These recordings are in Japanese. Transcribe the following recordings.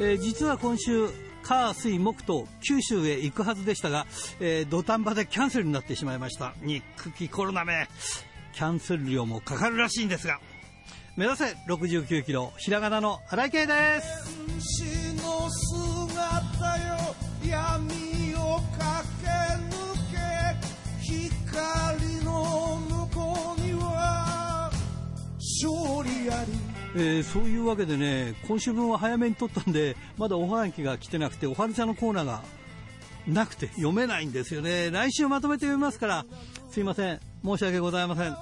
えー実は今週火水木と九州へ行くはずでしたが、えー土壇場でキャンセルになってしまいました。憎きコロナめ。キャンセル料もかかるらしいんですが。目指せ69キロ。ひらがなの荒井圭です。えーそういうわけでね今週分は早めに撮ったんでまだおはがきが来てなくておはるちゃんのコーナーがなくて読めないんですよね。来週まとめて読みますからすいません。申し訳ございません。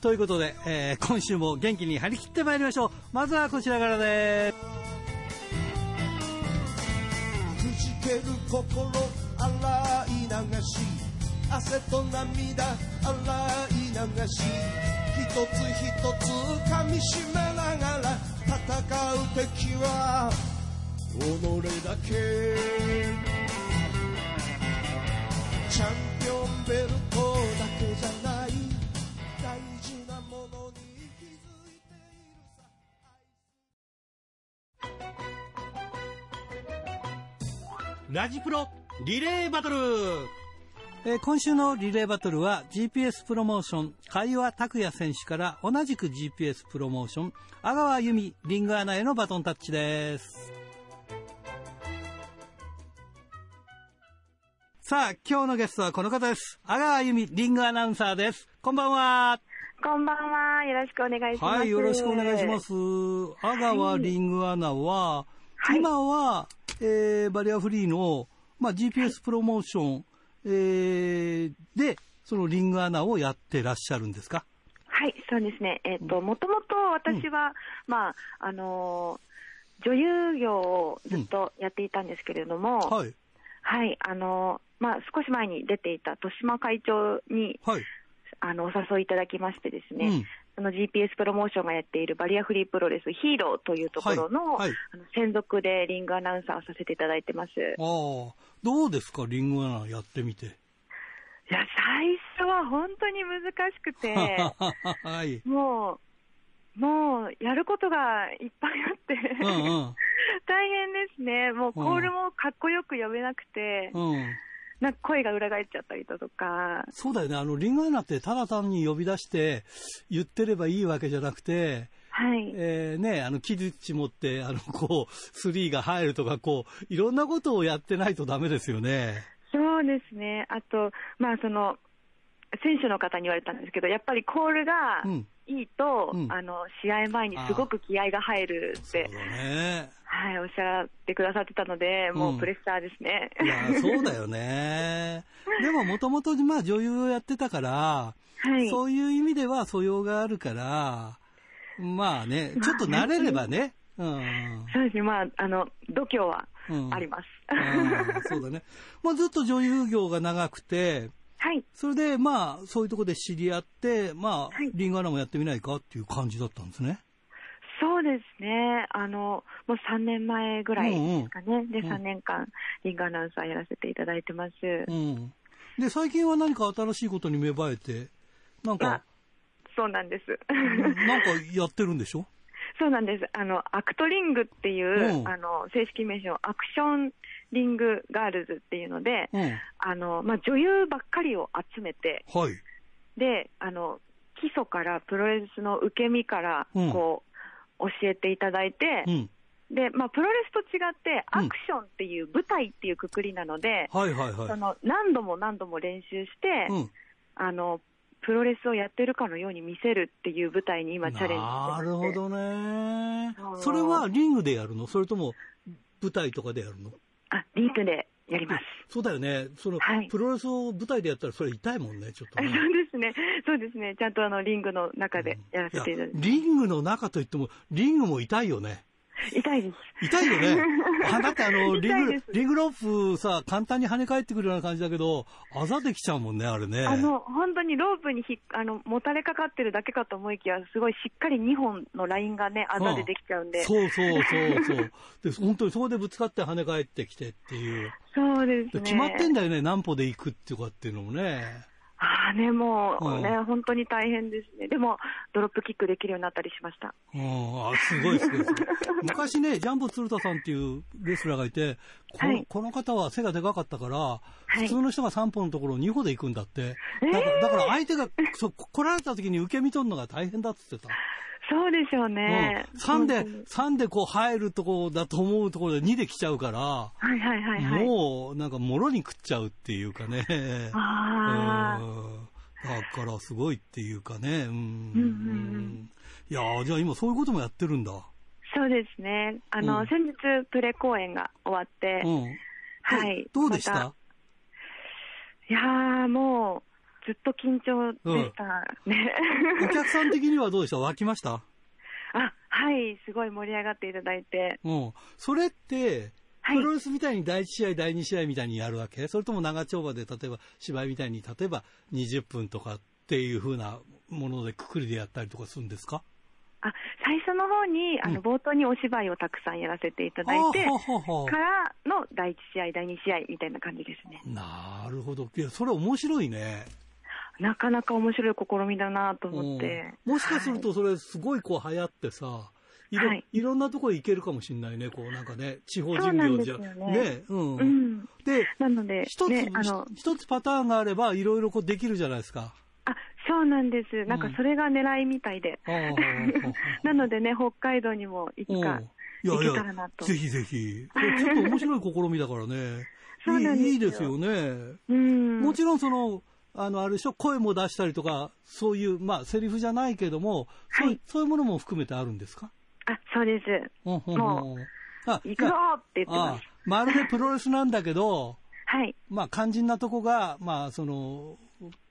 ということで、えー今週も元気に張り切ってまいりましょう。まずはこちらからです。くじける心洗い流し。汗と涙洗い流し。一つ一つ噛みしめながら戦う敵は己だけ。チャンピオンベルトだけじゃない。大事なものに気づいているさ。ラジプロリレーバトル、えー今週のリレーバトルは GPS プロモーション海和拓也選手から同じく GPS プロモーション阿川由美リングアナへのバトンタッチです。さあ今日のゲストはこの方です。阿川由美リングアナウンサーです。こんばんは。こんばんは。よろしくお願いします。はいよろしくお願いします。阿川リングアナは、はい。今は、えーバリアフリーの、まあ、GPS プロモーション、えーで、そのリングアナをやってらっしゃるんですか？はい、そうですね。えっ、と、もともと私は、まあ、あのー女優業をずっとやっていたんですけれども、はい、はい。あのーまあ、少し前に出ていた豊島会長に、はい。あの、お誘いいただきましてですね、うんその GPS プロモーションがやっているバリアフリープロレスヒーローというところの,、はいはいあの専属でリングアナウンサーをさせていただいてます。ああ、どうですか、リングアナやってみて？いや、最初は本当に難しくて、はい。もう、もう、やることがいっぱいあって、うんうん。大変ですね。もう、コールもかっこよく呼べなくて、うん。なんか声が裏返っちゃったりだとか、そうだよね。あの、リングアナってただ単に呼び出して言ってればいいわけじゃなくて、はい。えーね、あの、木槌持って、あの、こう、スリーが入るとか、こう、いろんなことをやってないとダメですよね。そうですね。あと、まあ、その、選手の方に言われたんですけど、やっぱりコールがうん。いいと、うんあの、試合前にすごく気合が入るって、ね。はい、おっしゃってくださってたので、もうんうプレッシャーですね。いや、そうだよね。でも、もともと、まあ、女優をやってたから、はい。そういう意味では素養があるから、まあね、ちょっと慣れればね。うん。そうですね。まあ、あの、度胸はうんあります。うんそうだね。まあ、ずっと女優業が長くて、はい。それで、まあ、そういうところで知り合って、まあ、はいリングアナもやってみないかっていう感じだったんですね。そうですね。あの、もう3年前ぐらいですかね。で、うん3年間、リングアナウンサーやらせていただいてます。うん。で、最近は何か新しいことに芽生えて、なんかあ、そうなんです。なんかやってるんでしょ？そうなんです。あの、アクトリングっていう、うんあの、正式名称、アクションリングガールズっていうので、うん。あの、まあ、女優ばっかりを集めて、はい。で、あの、基礎から、プロレスの受け身から、うんこう、教えていただいて、うん。で、まあ、プロレスと違って、アクションっていう舞台っていうくくりなので、はいはいはい。その何度も何度も練習して、うん。あの、プロレスをやってるかのように見せるっていう舞台に今チャレンジしてなるほ。どね。それはリングでやるの？それとも舞台とかでやるの？あ、リンクでやります。そうだよね。その、はいプロレスを舞台でやったらそれ痛いもんね、ちょっとあ そうね。ですね。そうですね。ちゃんとあの、リングの中でやらせていただいて。やリングの中といっても、リングも痛いよね。痛いです。痛いよね。あだってあの、リングリングロープさ、簡単に跳ね返ってくるような感じだけど、あざできちゃうもんね、あれね。あの、本当にロープにひあの、もたれかかってるだけかと思いきや、すごいしっかり2本のラインがね、あざでできちゃうんで。そうそうそうそう。で、本当にそこでぶつかって跳ね返ってきてっていう。そうですね。決まってんだよね、何歩で行くっていうかっていうのもね。ああね、もうね、うん本当に大変ですね。でも、ドロップキックできるようになったりしました。うん、あすごいすごいすごい。昔ね、ジャンボ鶴田さんっていうレスラーがいて、この,、はいこの方は背がでかかったから、い普通の人が3歩のところを2歩で行くんだって。えーだからだから相手がそ来られた時に受け身取るのが大変だっつってた。そうでしょうね。うん、3で本当に、3でこう入るとこだと思うところで2で来ちゃうから、はいはいはいはい。もうなんかもろに食っちゃうっていうかね。ああ、うんだからすごいっていうかね。うん。うんうんうんいやーじゃあ今そういうこともやってるんだ。そうですね。あの、うん先日プレ公演が終わって、うん。はい。どうでした、またいやーもう、ずっと緊張でしたね。お客さん的にはどうでした？湧きました？あ、はい、すごい盛り上がっていただいて。うん。それって、はいプロレスみたいに第1試合、第2試合みたいにやるわけ？それとも長丁場で、例えば芝居みたいに、例えば20分とかっていう風なものでくくりでやったりとかするんですか？あ、最初の方に、あうんの、冒頭にお芝居をたくさんやらせていただいて、からの第1試合、第2試合みたいな感じですね。なるほど。いや、それ面白いね。なかなか面白い試みだなと思って。うんもしかするとそれすごいこう流行ってさ、いろ,、はいい、ろんなところ行けるかもしれないね。こうなんかね、地方巡業じゃ。そうなんですよねうん。うん。で、なので、一つ、ね、あの、一つパターンがあれば、いろいろこうできるじゃないですか。あ、そうなんです。なんかそれが狙いみたいで。ああああああなのでね、北海道にもいつかうん行けたらなと。ぜひぜひ。これちょっと面白い試みだからね。そうなんですよいいいいですよね。うん。もちろんその、あの、あれでしょ、声も出したりとか、そういう、まあ、セリフじゃないけども、そうはいそういうものも含めてあるんですか？あ、そうです。うんうんうんもあ行くぞまあって言ってます。あまるでプロレスなんだけど、はい。まあ、肝心なとこが、まあ、その、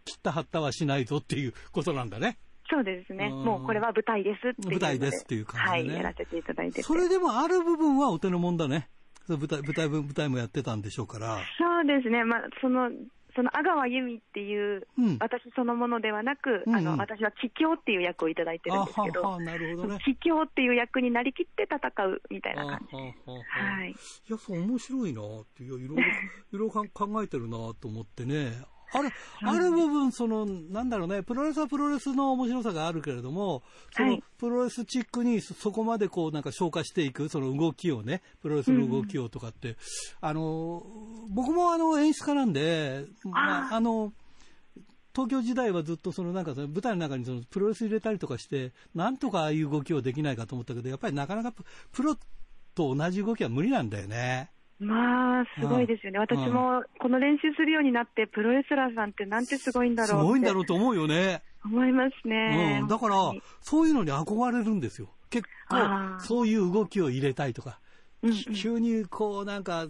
切った貼ったはしないぞっていうことなんだね。そうですね。うんもうこれは舞台ですっていうの舞台ですっていう感じでねはい、やらせていただいてて。それでもある部分はお手の物だね。舞台、舞台、舞台もやってたんでしょうから。そうですね。まあ、その、その阿川由美っていう、うん私そのものではなく、うんうんあの、私は桔梗っていう役をいただいてるんですけど。桔梗っていう役になりきって戦うみたいな感じ。あははい。いや、そう、面白いなって、いや、いろいろ、いろいろか考えてるなと思ってね。ある、ある部分、その、なんだろうね、プロレスはプロレスの面白さがあるけれども、そのはい、プロレスチックにそそこまでこう、なんか消化していく、その動きをね、プロレスの動きをとかって、あの、僕もあの、演出家なんで、まあ、あの、東京時代はずっとそのなんかその舞台の中にそのプロレス入れたりとかして、なんとかああいう動きをできないかと思ったけど、やっぱりなかなかププロと同じ動きは無理なんだよね。まあ、すごいですよね。私もこの練習するようになって、プロレスラーさんってなんてすごいんだすろうってごいんだろうと思うよね。思いますね。うん。だからそういうのに憧れるんですよ。結構、そういう動きを入れたいとか。うんうん急にこうなんか、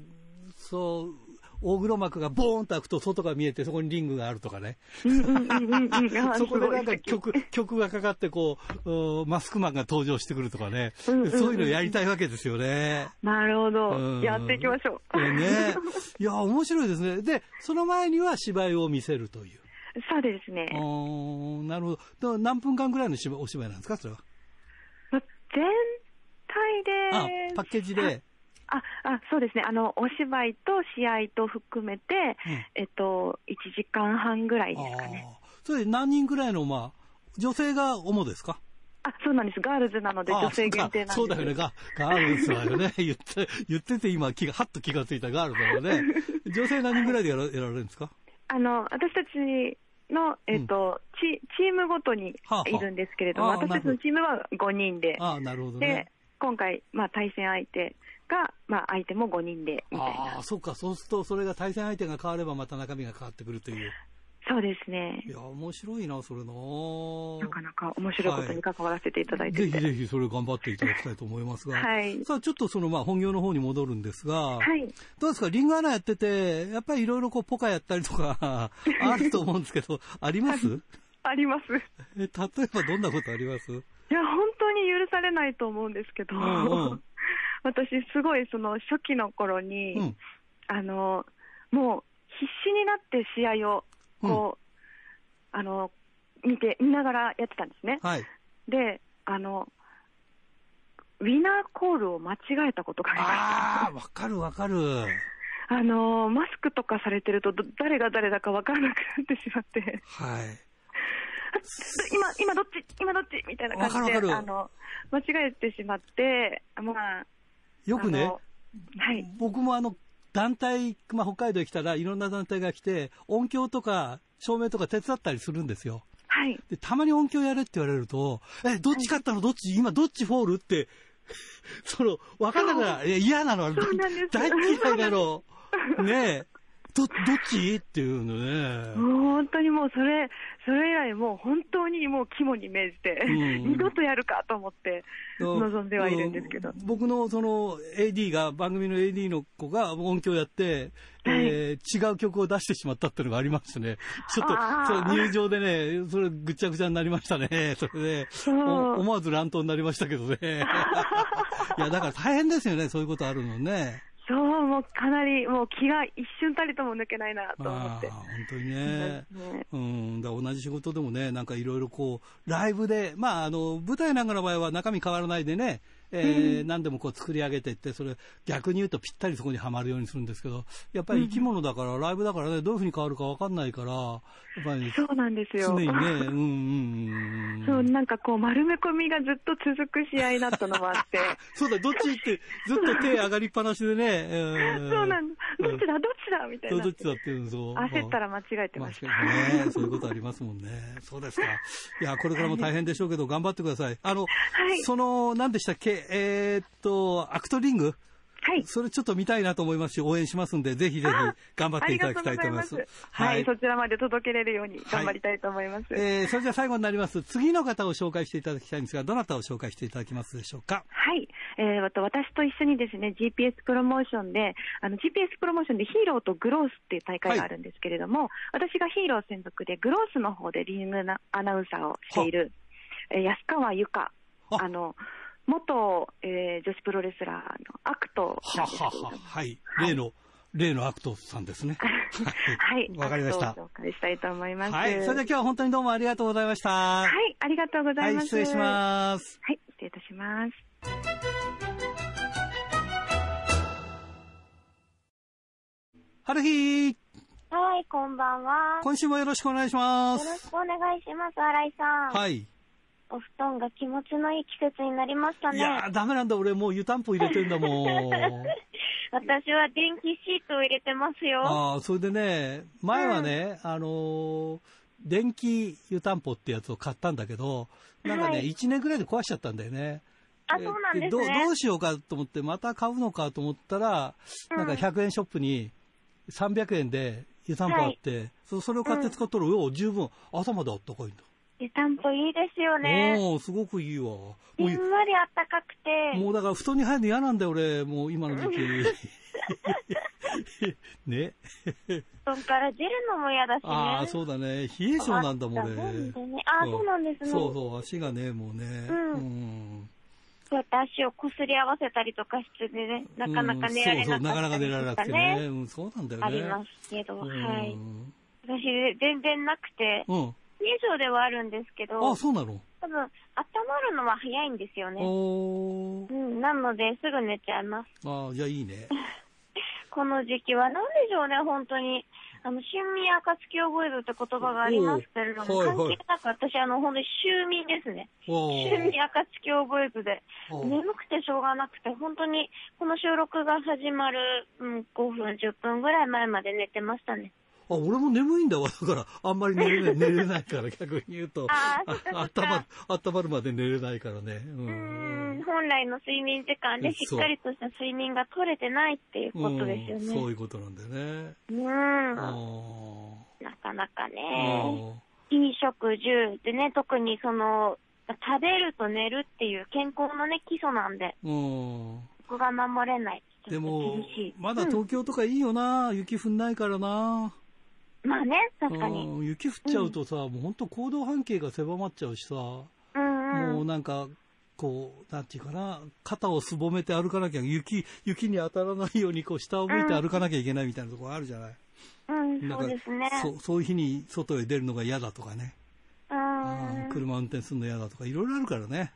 そう、大黒幕がボーンと開くと外が見えてそこにリングがあるとかね。そこでなんか曲、曲がかかってこう、うんマスクマンが登場してくるとかね。そういうのやりたいわけですよね。なるほうんど。やっていきましょう。ね。いや、面白いですね。で、その前には芝居を見せるという。そうですね。なるほど。だ何分間ぐらいの芝お芝居なんですか、それは？ま全あ体で、、パッケージで。あ、あ、そうですね。あの、お芝居と試合と含めて、うんえっと、1時間半ぐらいですかね。それで何人ぐらいの、まあ、女性が主ですか？あ、そうなんです。ガールズなので女性限定なんです。そうだよね、ガガールズだよね。言って、言ってて今気が、はっと気がついたガールズだよね。女性何人ぐらいでやらやられるんですか？あの、私たちの、えっと、チチームごとにいるんですけれども、ああ私たちのチームは5人で、ああ、なるほどでね。、今回、まあ、対戦相手が、まあ、相手も5人で、みたいああ、な。そうか、そうすると、それが対戦相手が変わればまた中身が変わってくるという。そうですねい。や、面白いな、それな。なかなか面白いことに関わらせていただいてて。ぜひぜひそれ頑張っていただきたいと思いますが。はいさあ、ちょっとその、まあ、本業の方に戻るんですが、はい。どうですか、リングアナやってて、やっぱりいろいろこう、ポカやったりとか、あると思うんですけど、あります？あります。え例えばどんなことあります？いや、本当に許されないと思うんですけど、うんうん私、すごいその初期の頃に、うん。あの、もう必死になって試合を、こう、あの、見て、見ながらやってたんですね。はい。で、あの、ウィナーコールを間違えたことがありました。ああ、わかるわかる。あのーマスクとかされてると、ど誰が誰だか分からなくなってしまって、はい。今、今どっち、今どっちみたいな感じで、あの、間違えてしまって、まあ、よくねはい、僕もあの、団体、まあ、北海道に来たらいろんな団体が来て、音響とか照明とか手伝ったりするんですよ。はい、で、たまに音響やれって言われると、え、どっち勝ったの？どっち？今どっちフォール？って、その、わかんなくなる。いや嫌なの。大嫌いなの。ねえ。ど、どっち？っていうのね。もう本当にもうそれ、それ以来もう本当にもう肝に銘じて、うん 二度とやるかと思って望んではいるんですけどう。ん僕のその AD が、番組の AD の子が音響やって、えー違う曲を出してしまったっていうのがありましてね。ちょっと、そう入場でね、それぐちゃぐちゃになりましたね。それで、思わず乱闘になりましたけどね。いや、だから大変ですよね、そういうことあるのね。そう、もうかなり、もう気が一瞬たりとも抜けないなと思ってああ。本当にね。ねうん、だ同じ仕事でもね、なんかいろいろこう、ライブで、まあ、あの、舞台なんかの場合は中身変わらないでね、えー何でもこう作り上げていって、それ逆に言うとぴったりそこにはまるようにするんですけど、やっぱり生き物だから、ライブだからね、どういうふうに変わるかわかんないから、やっぱりそうなんですよ。常にね、うんうんうん。そう、なんかこう丸め込みがずっと続く試合だったのもあって。そうだ、どっちって、ずっと手上がりっぱなしでね、えーそうなんだ。どっちだ、どっちだみたいな。どっちだっていうのそう。焦ったら間違えてまあました。ね、そういうことありますもんね。そうですか。いや、これからも大変でしょうけど、頑張ってください。あの、はいその、何でしたっけ、えーっと、アクトリング？はい。それちょっと見たいなと思いますし、応援しますんで、ぜひぜひあ頑張っていただきたいと思います。はい、そちらまで届けれるように頑張りたいと思います。えーそれじゃあ最後になります。次の方を紹介していただきたいんですが、どなたを紹介していただけますでしょうか？はい、えー、私と一緒にですね GPS プロモーションであの GPS プロモーションでヒーローとグロースっていう大会があるんですけれども、私がヒーロー専属でグロースの方でリングアナウンサーをしている、えー安川祐香ああの元、えー女子プロレスラーのアクトなははんですけれどもは、はい。例の、例のアクトさんですね。はい、わかりましたアクトを紹介したいと思います。はい。それでは今日は本当にどうもありがとうございました。ははい、ありがとうございます。失礼します。はい、失礼いたします。春日はい、こんばんは。今週もよろしくお願いします。よろしくお願いします、新井さん。はい。お布団が気持ちのいい季節になりましたね。いやー、ダメなんだ、俺もう湯たんぽ入れてんだもん。私は電気シートを入れてますよ。ああ、それでね、前はね、あのー電気湯たんぽってやつを買ったんだけど、なんかね、はい1年ぐらいで壊しちゃったんだよね。あ、そうなんですどうね。どうしようかと思って、また買うのかと思ったら、なんか100円ショップに300円で湯たんぽあって、そそれを買って使っとるよ、十分朝まであったかいんだ。湯たんぽいいですよね。おおすごくいいわ。もうじんわりあったかくて。もうだから布団に入るの嫌なんだよ、俺。もう今の時期。ね。布団から出るのも嫌だしね。ああ、そうだね。冷え性なんだもん、ねあそうなんですねそうそう、足がね、もうね。うんうんそうやって足をこすり合わせたりとかしてね、なかなか寝られうんそうそう、なかなかなかったり寝られなくてとかね。ね。うん、そうなんだよね。ありますけど、うんはい。私、全然なくて、うん。以上ではあるんですけど、あ、そうなの？多分、温まるのは早いんですよね。おーうん、なので、すぐ寝ちゃいます。あじゃあいいね。この時期は、なんでしょうね、本当に。あの、春眠暁を覚えるって言葉がありますけれども、おうはいはい関係なく私、あの、本当に秋眠ですね。お春眠暁を覚えずで、お眠くてしょうがなくて、本当に、この収録が始まる、うん、5分、10分ぐらい前まで寝てましたね。あ、俺も眠いんだわ。だから、あんまり寝れない、寝れないから、逆に言うと。ああったまる、まるまで寝れないからね。ううんん、本来の睡眠時間でしっかりとした睡眠が取れてないっていうことですようんそうね。いうことなんだよね。うん、あなかなかーね。あいい食住でね、特にその、食べると寝るっていう健康のね、基礎なんで、ー。うん。そこが守れない。でもまだうん東京とかいいよな。雪降んないからな。まあね、確かに。うん雪降っちゃうとさ、もう本当行動半径が狭まっちゃうしさ、うんうん。もうなんか、こう、なんていうかな、肩をすぼめて歩かなきゃ、雪、雪に当たらないように、こう、下を向いて歩かなきゃいけないみたいなところあるじゃない？うん、そうですね。そうそういう日に外へ出るのが嫌だとかね。ううんん。車運転するの嫌だとか、いろいろあるからね。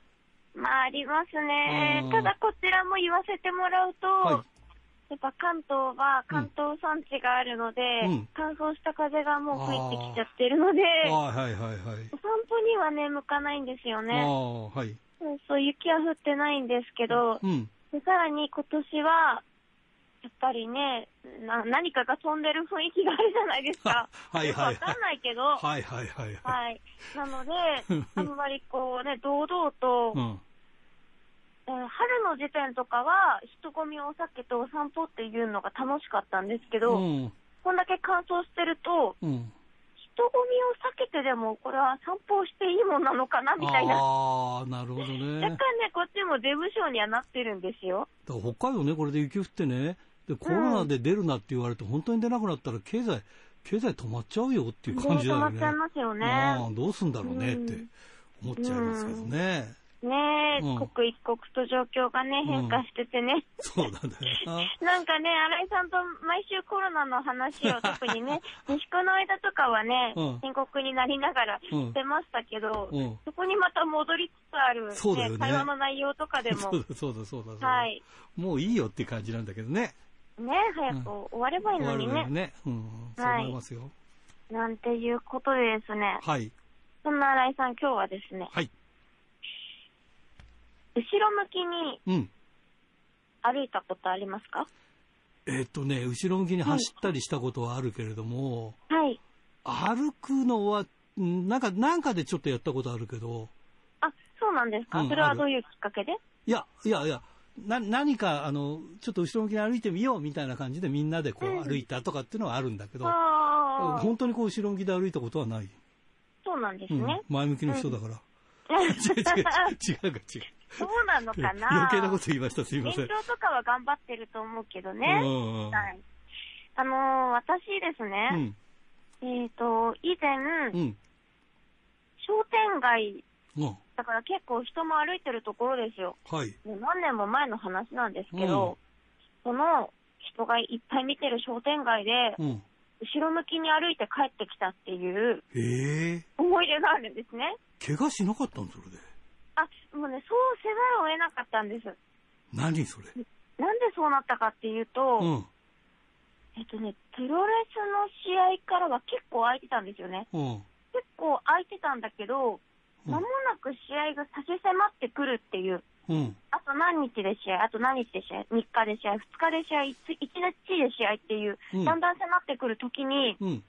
まあ、ありますねうん。ただ、こちらも言わせてもらうと、はやっぱ関東は関東山地があるので、うん乾燥した風がもう吹いてきちゃってるので、はいはいはいはい。お散歩にはね、向かないんですよあね。あ、はい。そうそう、雪は降ってないんですけど、うん。でさらに今年は、やっぱりねな、何かが飛んでる雰囲気があるじゃないですか。はいはいはいよくわかんないけど、はいはいはいはい。はい。なので、あんまりこうね、堂々と、うん。えー春の時点とかは、人混みを避けてお散歩っていうのが楽しかったんですけど、うん。こんだけ乾燥してると、うん。人混みを避けてでも、これは散歩をしていいもんなのかなみたいな。ああ、なるほどね。若干ね、こっちもデブ症にはなってるんですよ。だから北海道ね、これで雪降ってね、で、コロナで出るなって言われて、本当に出なくなったら経済、経済止まっちゃうよっていう感じだよね。止まっちゃいますよね。どうすんだろうねってうん思っちゃいますけどね。ねえ、うん刻一刻と状況がね、変化しててね。そうなんだよな。なんかね、新井さんと毎週コロナの話を特にね、西区の間とかはね、うん深刻になりながらうんしてましたけど、うんそこにまた戻りつつある、そうだよね会話の内容とかでも、そうだそうだそうだそうだ。はい。もういいよって感じなんだけどね。ね、早く終わればいいのにね、終わるね。うん。そう思いますよ。なんていうことでですね、はい。そんな新井さん今日はですね、はい。後ろ向きにうん。歩いたことありますか？えっとね、後ろ向きに走ったりしたことはあるけれども、はい。歩くのは、うんなんか、なんかでちょっとやったことあるけど、あ、そうなんですか、うんそれはどういうきっかけで？いや、いやいや、な、何か、あの、ちょっと後ろ向きに歩いてみようみたいな感じでみんなでこうんう歩いたとかっていうのはあるんだけど、ああ、本当にこう後ろ向きで歩いたことはない。そうなんですうんね。前向きの人だから。違う違う違う、違うか違う。そうなのかな？余計なこと言いました、すいません。勉強とかは頑張ってると思うけどね。うんはい。あのー私ですうね、ん。えっ、と、以前、うん。商店街、うん。だから結構人も歩いてるところですよ。はい。もう何年も前の話なんですけど、その人がいっぱい見てる商店街で、うん。後ろ向きに歩いて帰ってきたっていうええ思い出があるんですね。怪我しなかったのそれで。あ、もうね、そうせざるを得なかったんです。何それ。なんでそうなったかっていうと、うん。えっとね、プロレスの試合からは結構空いてたんですよね。うん。結構空いてたんだけど、うん間もなく試合が差し迫ってくるっていう、うん。あと何日で試合、あと何日で試合、3日で試合、2日で試合、1日で試合っていう、うんだんだん迫ってくるときに、うん。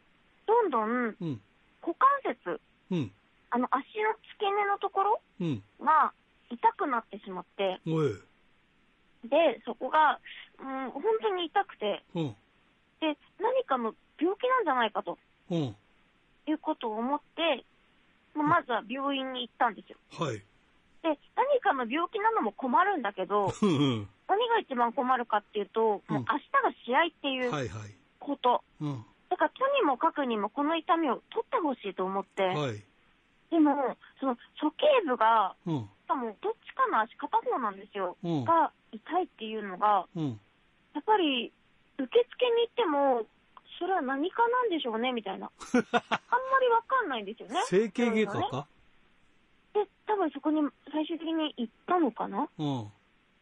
どんどんうん。股関節、うん。あの足の付け根のところうん。が痛くなってしまって。で、そこが、うん、本当に痛くて、うん。で、何かの病気なんじゃないかとうん。いうことを思って、まあまずは病院に行ったんですよ。はい。で、何かの病気なのも困るんだけど、うん。何が一番困るかっていうと、もう明日が試合っていうはいはい。こと。うん。だから、とにもかくにもこの痛みを取ってほしいと思って、はい。でも、その、鼠径部が、うん。しかも、どっちかの足片方なんですよ。うん。が、痛いっていうのが、うん。やっぱり、受付に行っても、それは何かなんでしょうね、みたいな。あんまりわかんないんですよね。整形外科ねか？で、多分そこに最終的に行ったのかな？うん。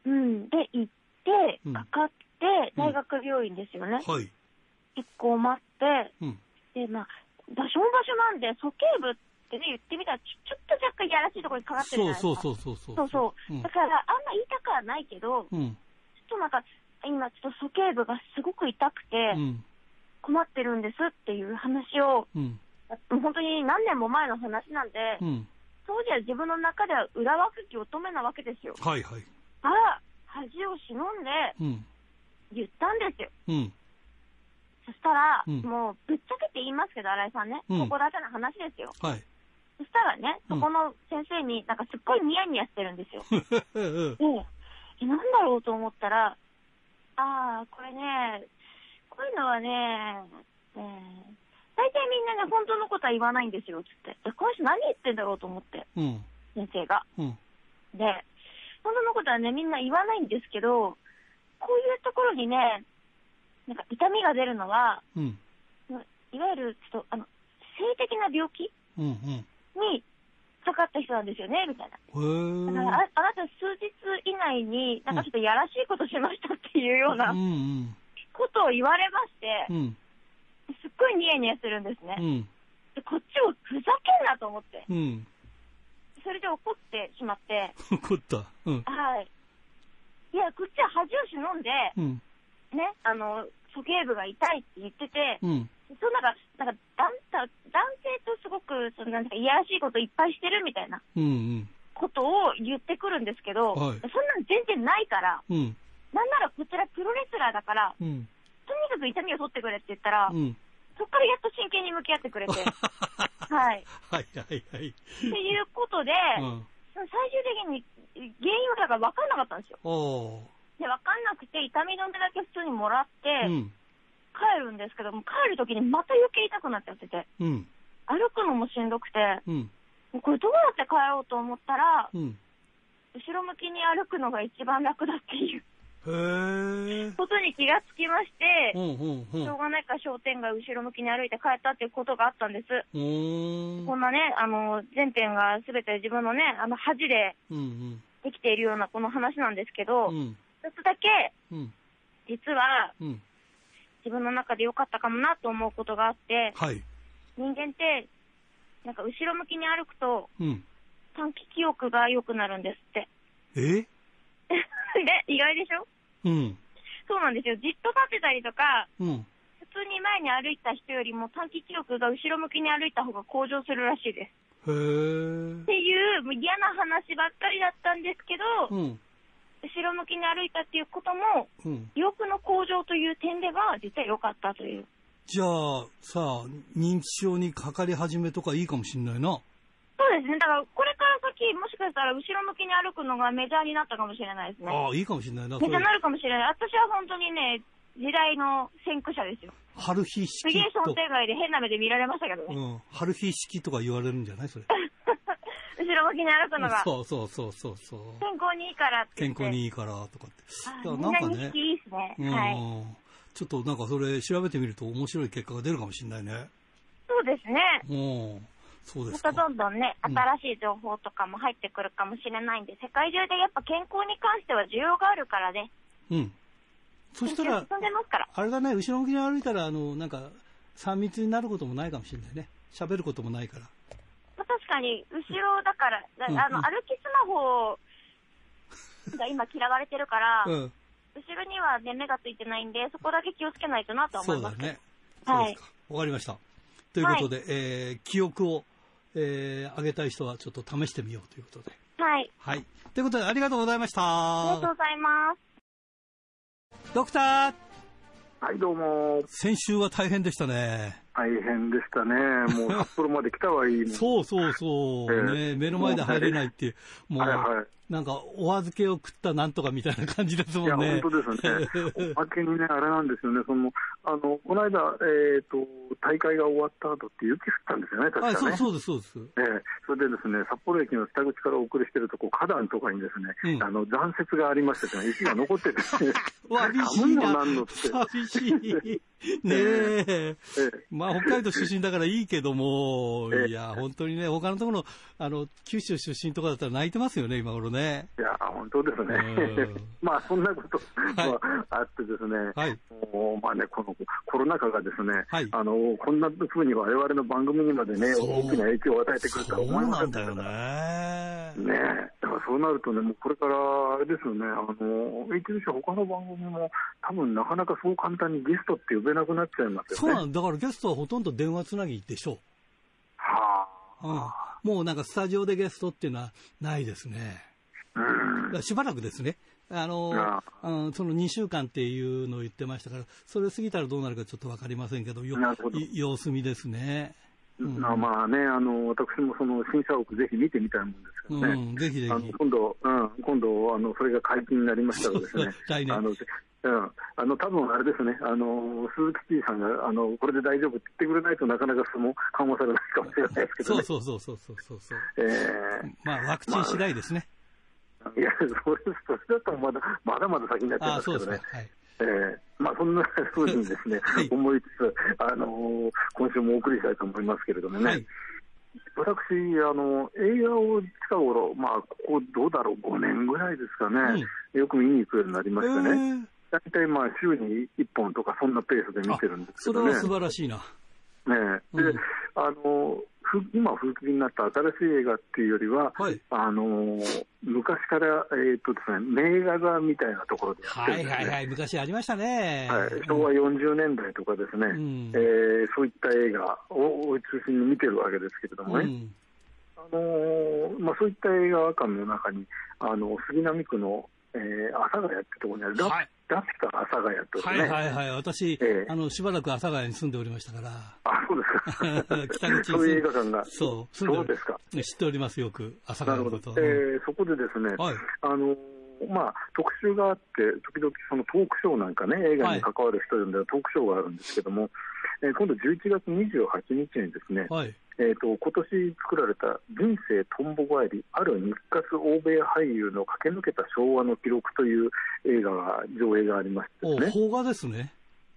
うん。で、行ってうん、かかって、大学病院ですよね。はい。結構待って、うん。で、まあ、場所も場所なんで、鼠径部ってね、言ってみたら、ちょちょっと若干いやらしいところにかかってるじゃそうないですか。そうそうそう。そうそううんだ。から、あんま痛くはないけど、ちょうん。っとなんか、今ちょっと鼠径部がすごく痛くてう、ん。困ってるんですっていう話を、うん。本当に何年も前の話なんで、うん。当時は自分の中では裏若き乙女なわけですよ。はいはい。あら、恥を忍んでうん。言ったんですよ。うん。そしたら、うんもうぶっちゃけて言いますけど、新井さんね、うんここだけの話ですよ。はい。そしたらね、うんそこの先生になんかすっごいニヤニヤしてるんですよ。うん。で、え、なんだろうと思ったら、ああ、これね、こういうのはね、えー大体みんなね、本当のことは言わないんですよ、つって。えこの人何言ってんだろうと思って、うん。先生が。うん。で、本当のことはね、みんな言わないんですけど、こういうところにね、なんか痛みが出るのは、うん。いわゆる、ちょっと、あの、性的な病気うん。うん。にかかった人なんですよね、みたいな。へだからえ。ああなた数日以内に、なんかちょっとやらしいことしましたっていうような。ことを言われましてう、ん。すっごいニヤニヤするんですねう。ん。でこっちをふざけんなと思って、うん。それで怒ってしまって、怒った。うん。はい。いや、こっちは恥を忍んで、うん。ね、あの、鼠径部が痛いって言ってて、うん。そうなんか、なんか男男性とすごく、そのなんかいやらしいこといっぱいしてるみたいなうん。ことを言ってくるんですけど、はいそんなの全然ないから、うん。なんならこちらプロレスラーだから、うん。とにかく痛みを取ってくれって言ったら、うん。そっからやっと真剣に向き合ってくれて、はい。はいはいはい。っていうことで、うん。最終的に原因はだから分かんなかったんですよ。で、分かんなくて、痛み止めだけ普通にもらって、うん。帰るんですけども、帰るときにまた余計痛くなっちゃってて、うん。歩くのもしんどくて、うん。これどうやって帰ろうと思ったら、うん。後ろ向きに歩くのが一番楽だっていうへえ。ことに気がつきましてう、んうんうん。しょうがないから商店街後ろ向きに歩いて帰ったっていうことがあったんです。こんなね、あの、全編がすべて自分のね、あの、恥でうんできているようなこの話なんですけど、うん。だけ、うん。実はうん。自分の中で良かったかもなと思うことがあって、はい。人間って、なんか後ろ向きに歩くとうん。短期記憶が良くなるんですって。え？で、意外でしょ？うん。そうなんですよ。じっと立ってたりとか、うん。普通に前に歩いた人よりも短期記憶が後ろ向きに歩いた方が向上するらしいです。へえっ。ていう嫌な話ばっかりだったんですけど、うん。後ろ向きに歩いたっていうことも、うん。記憶の向上という点では実は良かったという。じゃあ、さあ、認知症にかかり始めとかいいかもしんないな。そうですね。だからこれから先、もしかしたら後ろ向きに歩くのがメジャーになったかもしれないですね。ああ、いいかもしんないな。メジャーになるかもしれない。私は本当にね、時代の先駆者ですよ。春日すげえ商式と、店街で変な目で見られましたけどね。うん。春日式とか言われるんじゃない？それ。後ろ向きに歩くのがそうそうそうそうそう。健康にいいからって。健康にいいからとかって。あだからなんかね識いいですね。うん、はい。ちょっとなんかそれ調べてみると面白い結果が出るかもしれないね。そうですね。うん。そうでますたか。どんどんね、うん新しい情報とかも入ってくるかもしれないんで、世界中でやっぱ健康に関しては需要があるからね。うん。そしたら、ら。あれだね、後ろ向きに歩いたら、あの、なんか、3密になることもないかもしれないね。喋ることもないから。まあ確かに、後ろだから、だうんあの、うん歩きスマホが今嫌われてるから、うん。後ろにはね、目がついてないんで、そこだけ気をつけないとなとは思いうます。そだね。はい。わかりました。ということで、えー記憶を、えー上げたい人はちょっと試してみようということで。はい。はい。ということで、ありがとうございました。ありがとうございます。ドクターはい、どうも。先週は大変でしたね。大変でしたね。もう 札幌まで来たはいい。そうそうそう。ええね、目の前で入れないっていう、もう、はいはい。なんか、お預けを食ったなんとかみたいな感じですいや、もんね。本当ですね。おまけにね、あれなんですよね。その、あの、この間、えっ、と、大会が終わった後って雪降ったんですよね、確かはい、ね。そうそうです、そうです。ええそれでですね、札幌駅の北口からお送りしてるとこ、花壇とかにですね、うんあの、残雪がありましてですね、雪が残ってですね、寂し寒いな。なんのって。寂しい。ねえ。ええまあ、北海道出身だからいいけども、ええいや、本当にね、他のところ、あの、九州出身とかだったら泣いてますよね、今頃ね。いや、本当ですねうん。まあ、そんなこともあってですね、はい。もうまあね、このコロナ禍がですね、はいあのこんなふうに我々の番組にまでね、大きな影響を与えてくるとはそう思いまなんだよせんでしたからね。ねだからそうなるとね、もうこれからあれですよね、あの HBC 他の番組も、多分なかなかそう簡単にゲストって呼べなくなっちゃいますよね。そうなんだ。だからゲストはほとんど電話つなぎでしょはう。うん。もうなんかスタジオでゲストっていうのはないですね。しばらくですね。あの、あうんその2週間っていうのを言ってましたから、それ過ぎたらどうなるかちょっとわかりませんけど、どい様子見ですね。うんまあまあね、あの私もその審査奥ぜひ見てみたいもんですけどね。うん、ぜひぜひ。今度、うん、今度、あの、それが解禁になりましたらですね来年あの、うん、あの、多分あれですね、あの、鈴木 T さんが、あの、これで大丈夫って言ってくれないとなかなかその緩和されないかもしれないですけどそうね。そうそうそうそうそうそう。えまあ、ワクチン次第ですね。えいや、それ、それだとまだ、まだまだ先になっちゃいますけどね。ええまあそんな ふうにですね、はい思いつつ、あの今週もお送りしたいと思いますけれどもね。はい。私あの、映画を近頃、まあ、ここどうだろう、5年ぐらいですかね、よく見に行くようになりましてね、えー大体まあ週に1本とか、そんなペースで見てるんですけどね。それは素晴らしいな。ねで、うんあのふ今、風紀になった新しい映画っていうよりは、はい。あの昔から、えーとですね、名画座みたいなところでやってるんですね。はいはいはい、昔ありましたね。はい、昭和40年代とかですね、ん。えーそういった映画を中心に見てるわけですけれどもね、うん。あのーまあ、そういった映画館の中に、あの杉並区の、えー阿佐ヶ谷ってところにある、ラはいラピュタ阿佐ヶ谷とですはね、いはいはい、私、ええ。あのしばらく阿佐ヶ谷に住んでおりましたから、あそうですか。北口にそういう映画館が、そう、住んでおりそうですか。知っております、よく、阿佐ヶ谷のこ、と。えーそこでですね、はい。あのまあ、特集があって、時々そのトークショーなんかね、映画に関わる人呼んでるトークショーがあるんですけども、えー今度11月28日にですね、はい。えー、と今年作られた「人生とんぼ返りある日活欧米俳優の駆け抜けた昭和の記録」という映画が上映がありましてお、ですね、邦画ですね。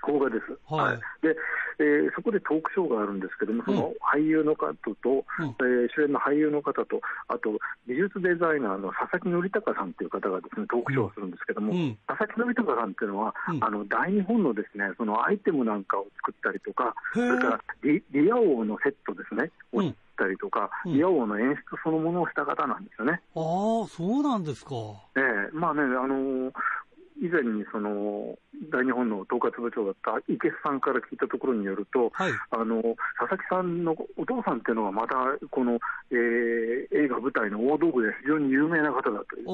邦画です、はい。でえーそこでトークショーがあるんですけども、その俳優の方と、うん。えー主演の俳優の方と、あと美術デザイナーの佐々木則隆さんという方がですねトークショーをするんですけども、うん。佐々木則隆さんっていうのは、うん。あの大日本のですねそのアイテムなんかを作ったりとか、それからリリア王のセットですね、をったりとか、うん。リア王の演出そのものをした方なんですよね。ああ、そうなんですか。ええ。まあね、あのー以前にその大日本の統括部長だった池須さんから聞いたところによると、はい。あの佐々木さんのお父さんっていうのがまたこの、えー映画舞台の大道具で非常に有名な方だという、お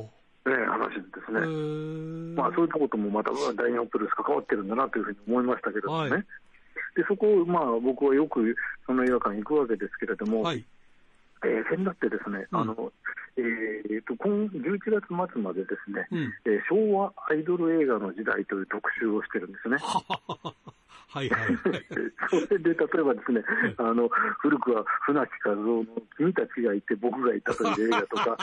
お。ええ話でですへね、ーまあ、そういうとこともまた大日本プロレス関わってるんだなというふうに思いましたけれどもね、はいでそこを、まあ、僕はよくその映画館に行くわけですけれども、はい。えー、先だってですね、うんあのえーと今11月末までですね、うん。えー昭和アイドル映画の時代という特集をしてるんですね。はいはい。それで例えばですね、あの古くは船木和夫の君たちがいて僕がいたという映画とか、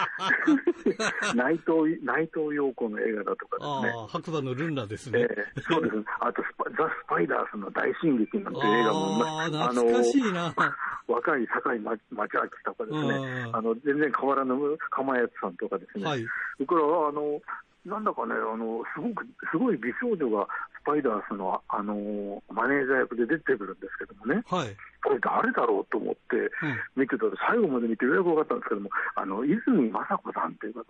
内藤内藤陽子の映画だとかですね。白馬のルンラですえね。ーそうですね。あとスパ、ザ・スパイダースの大進撃なんて映画も、ああ、懐かしいな。若い堺町明とかですねう、んあの全然変わらぬ釜谷さんとかですね、はい。それからあのなんだかねあのすごくすごい美少女がスパイダースのあのマネージャー役で出てくるんですけどもね、はい。これ誰だろうと思って見てたら最後まで見てようやく分かったんですけども、あの泉雅子さんっていう方、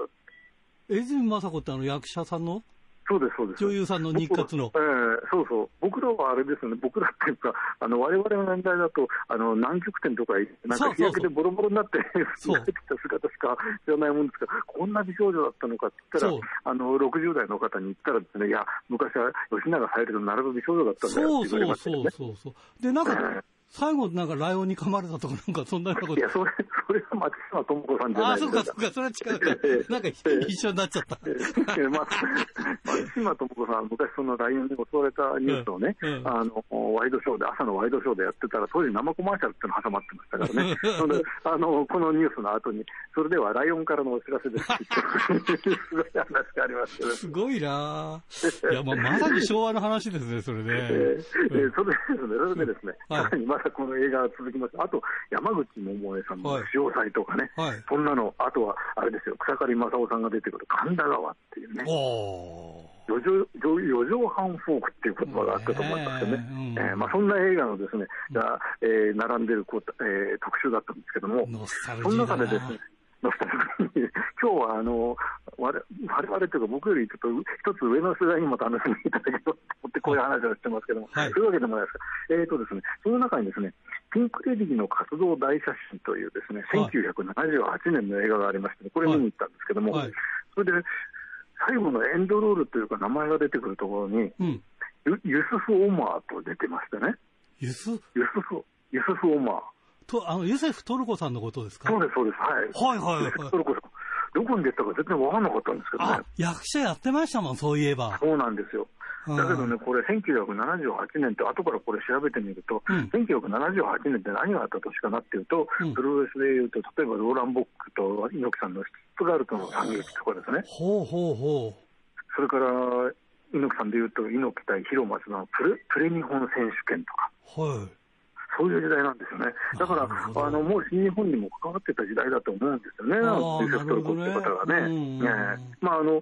江泉雅子ってあの役者さんの？そうですそうです。女優さんの日活の僕。ええそうそう。僕らはあれですよね、僕らっていうか、あの、我々の年代だと、あの、南極点とかなんか日焼けでボロボロになって、そう慣れてきた姿しか知らないもんですが、こんな美少女だったのかって言ったそうら、あの、60代の方に言ったらですね、いや、昔は吉永小百合と並ぶ美少女だったんだよそうって言われそうましたよね。そうそうそう。で、なんか、最後なんかライオンに噛まれたとか、なんかそんなこと。いや、。それ、それは松島智子さんじゃああ、ないですそうか、そうか、それは違うか。なんか一緒になっちゃった。松島智子さんは昔、そのライオンに襲われたニュースをね、うんうん。あのワイドショーで、朝のワイドショーでやってたら、当時、生コマーシャルっていうの挟まってましたからね、それであのこのニュースの後に、それではライオンからのお知らせですすごい話がありましたけどすごいな。ぁいや、まあ、まさに昭和の話ですね、それね。えーえーそれでですね、それでですね、はい。さらにまだこの映画が続きます。あと、山口百恵さんのはい。潮祭とかね、はい。そんなの、あとは、あれですよ、草刈正雄さんが出てくる神田川っていうね、おー。四畳四畳半フォークっていう言葉があったと思いますけどね、ねええーまあ、そんな映画のですね、が、えー並んでるこう、えー特集だったんですけども、その中でですね、ノスタルジー今日はあの我々我々というか、僕よりちょっと一つ上の世代にも楽しんでいただけと思って、こういう話をしてますけども、はい。そういうわけでもないですか、えーとですね、その中にですね、ピンク・レディーの活動大写真というですね、はい。1978年の映画がありまして、これ見に行ったんですけども、はい。それで最後のエンドロールというか、名前が出てくるところに、うん。ユユスフ・オマーと出てましてね、ユス、ユスフ、ユスフ・オマー。と、あの、ユセフ・トルコさんのことですか？そうです、そうです。はい。はいはいはいトルコさんどこに出たか全然わかんなかったんですけどねあ。、役者やってましたもん、そういえば。そうなんですよ。うんだけどね、これ、1978年って、後からこれ調べてみると、うん1978年って何があった年かなっていうと、うんプロレスでいうと、例えばローラン・ボックと猪木さんのシットガルトの惨劇とかですね、ほうほうほそれから猪木さんでいうと、猪木対広松のプレプレ日本選手権とか、う。はい。そういう時代なんですよね。だから、あの、もう新日本にも関わってた時代だと思うんですよね、あーヨセフ・トルコっていう方がね。うんねまあ、あの、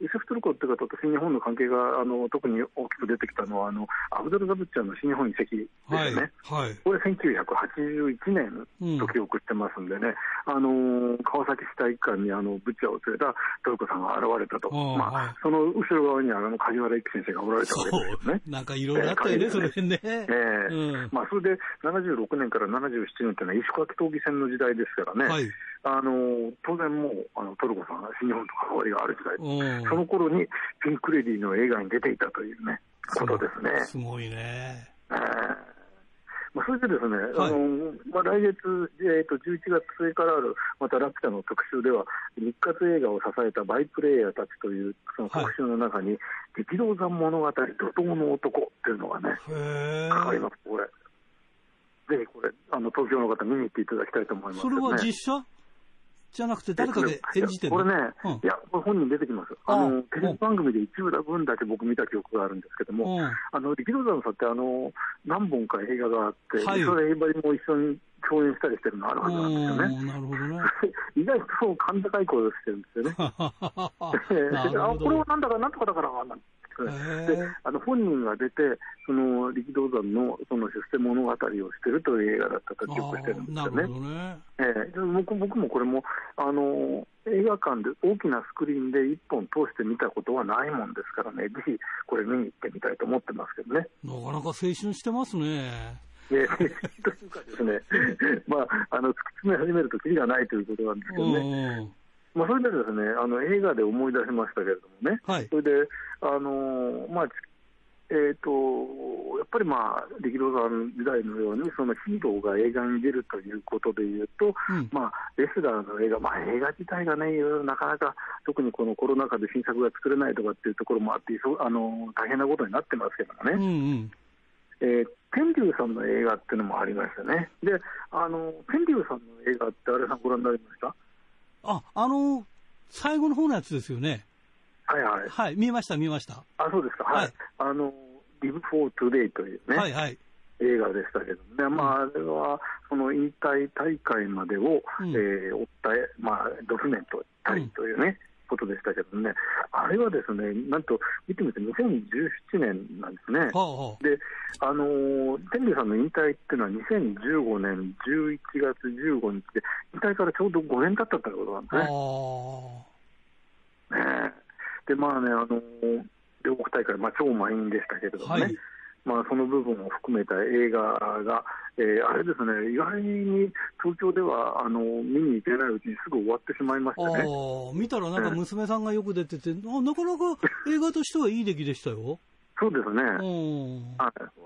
ヨセフ・トルコって方と新日本の関係が、あの、特に大きく出てきたのは、あの、アブドル・ザブッチャーの新日本移籍ですはい。はい。これ1981年と記憶してますんでね、あのー川崎市体育館にあのブッチャーを連れたトルコさんが現れたと、ああまはいあ、その後ろ側にはあの梶原一騎先生がおられたわそけですよね。う。なんかいろいろあったよね、えーその辺ね。ええうんまあ、それで76年から77年というのは石川闘技戦の時代ですからね、はい。あのー当然もうあのトルコさんが新日本と関わりがある時代、うんその頃にピンク・レディーの映画に出ていたというね、ことですね。すごいね。えーまあ、それでですね、はいあのまあ、来月、えー、と11月末からある、またラピュタの特集では、日活映画を支えたバイプレイヤーたちというその特集の中に、激動山物語、怒涛の男っていうのがね。かかります、これ。ぜひこれ、あの東京の方、見に行っていただきたいと思いますそれ。は実写？じゃなくて誰かが演じてこれね、うんいや、これ本人出てきます。ああの、テレビ番組で一部だ分だけ僕見た記憶があるんですけども、うんあの、力道山さんってあの、何本か映画があって、はいそれエイバリも一緒に共演したりしてるのあるはずなんですよね。うんなるほどね。意外とそう甲高い声をしてるんですよね。あ。これはなんだかなんとかだからなんでーあの本人が出て、その力道山のその出世物語をしてるという映画だったと記憶してるんですあよね。ね。ええで僕僕もこれもあの映画館で大きなスクリーンで一本通して見たことはないもんですからね、ぜひこれ見に行ってみたいと思ってますけどね。なかなか青春してますね。ええというかですね、まあ、あの突き詰め始めるときりがないということなんですけどね、うんまあ、それでですねあの映画で思い出しましたけれどもね、はい。それで、あのまあえー、とやっぱりまあ力道山時代のようにそのヒーローが映画に出るということでいうと、うんまあ、レスラーの映画、まあ、映画自体がね、いろいろなかなか、特にこのコロナ禍で新作が作れないとかっていうところもあって、あの大変なことになってますけどもうんうね、ん。えー天竜さんの映画っていうのもありましたね。で、あの天竜さんの映画って、あれさん、ご覧になりました？あ、あの、最後の方のやつですよね。はいはい。はい、見ました、見ました。あ、そうですか。はい。はいあの、Live for Today というね、はいはい。映画でしたけどね、まあ、あれは、その引退大会までを、うんえー追った、まあ、ドキュメントたりというね、ことでしたけどね、あれはですね、なんと、見てみて2017年なんですね。はあはで、あのー天竜さんの引退っていうのは2015年11月15日で、引退からちょうど5年経ったってことなんですあ。ね。あねで、まあね、あのー両国大会、まあ、超満員でしたけれどあ。もね、はい。まあ、その部分を含めた映画が、えーあれですね、意外に東京ではあの見に行けないうちにすぐ終わってしまいましあたね。あ、見たらなんか娘さんがよく出てて、あなかなか映画としてはいい出来でしたよ。そうですね、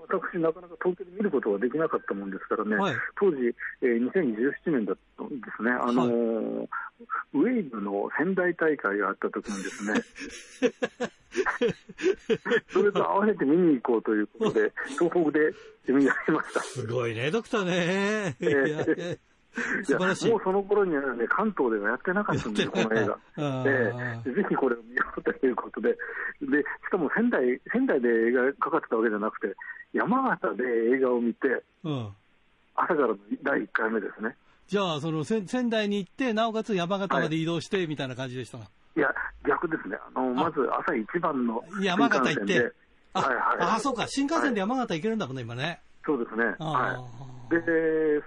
私、なかなか東京で見ることができなかったもんですからね、はい。当時、えー2017年だったんですね、あのーウェイブの仙台大会があった時にですね、それと合わせて見に行こうということで、東北で見に行きました。すごいね、ドクターね。いえやいや 素晴らしいもう。その頃にはね、関東ではやってなかったんですよ、この映画。あえあえぜひこれを見ようということで、でしかも仙台仙台で映画かかってたわけじゃなくて、山形で映画を見て、うん。朝からの第1回目ですね。じゃあ、そのせ仙台に行って、なおかつ山形まで移動して、みたいな感じでしたか。いや、逆ですね、あのまず朝一番の山形行って。あ、はいはいあ、そうか、新幹線で山形行けるんだもんね、今ね。そうですね、あはい、で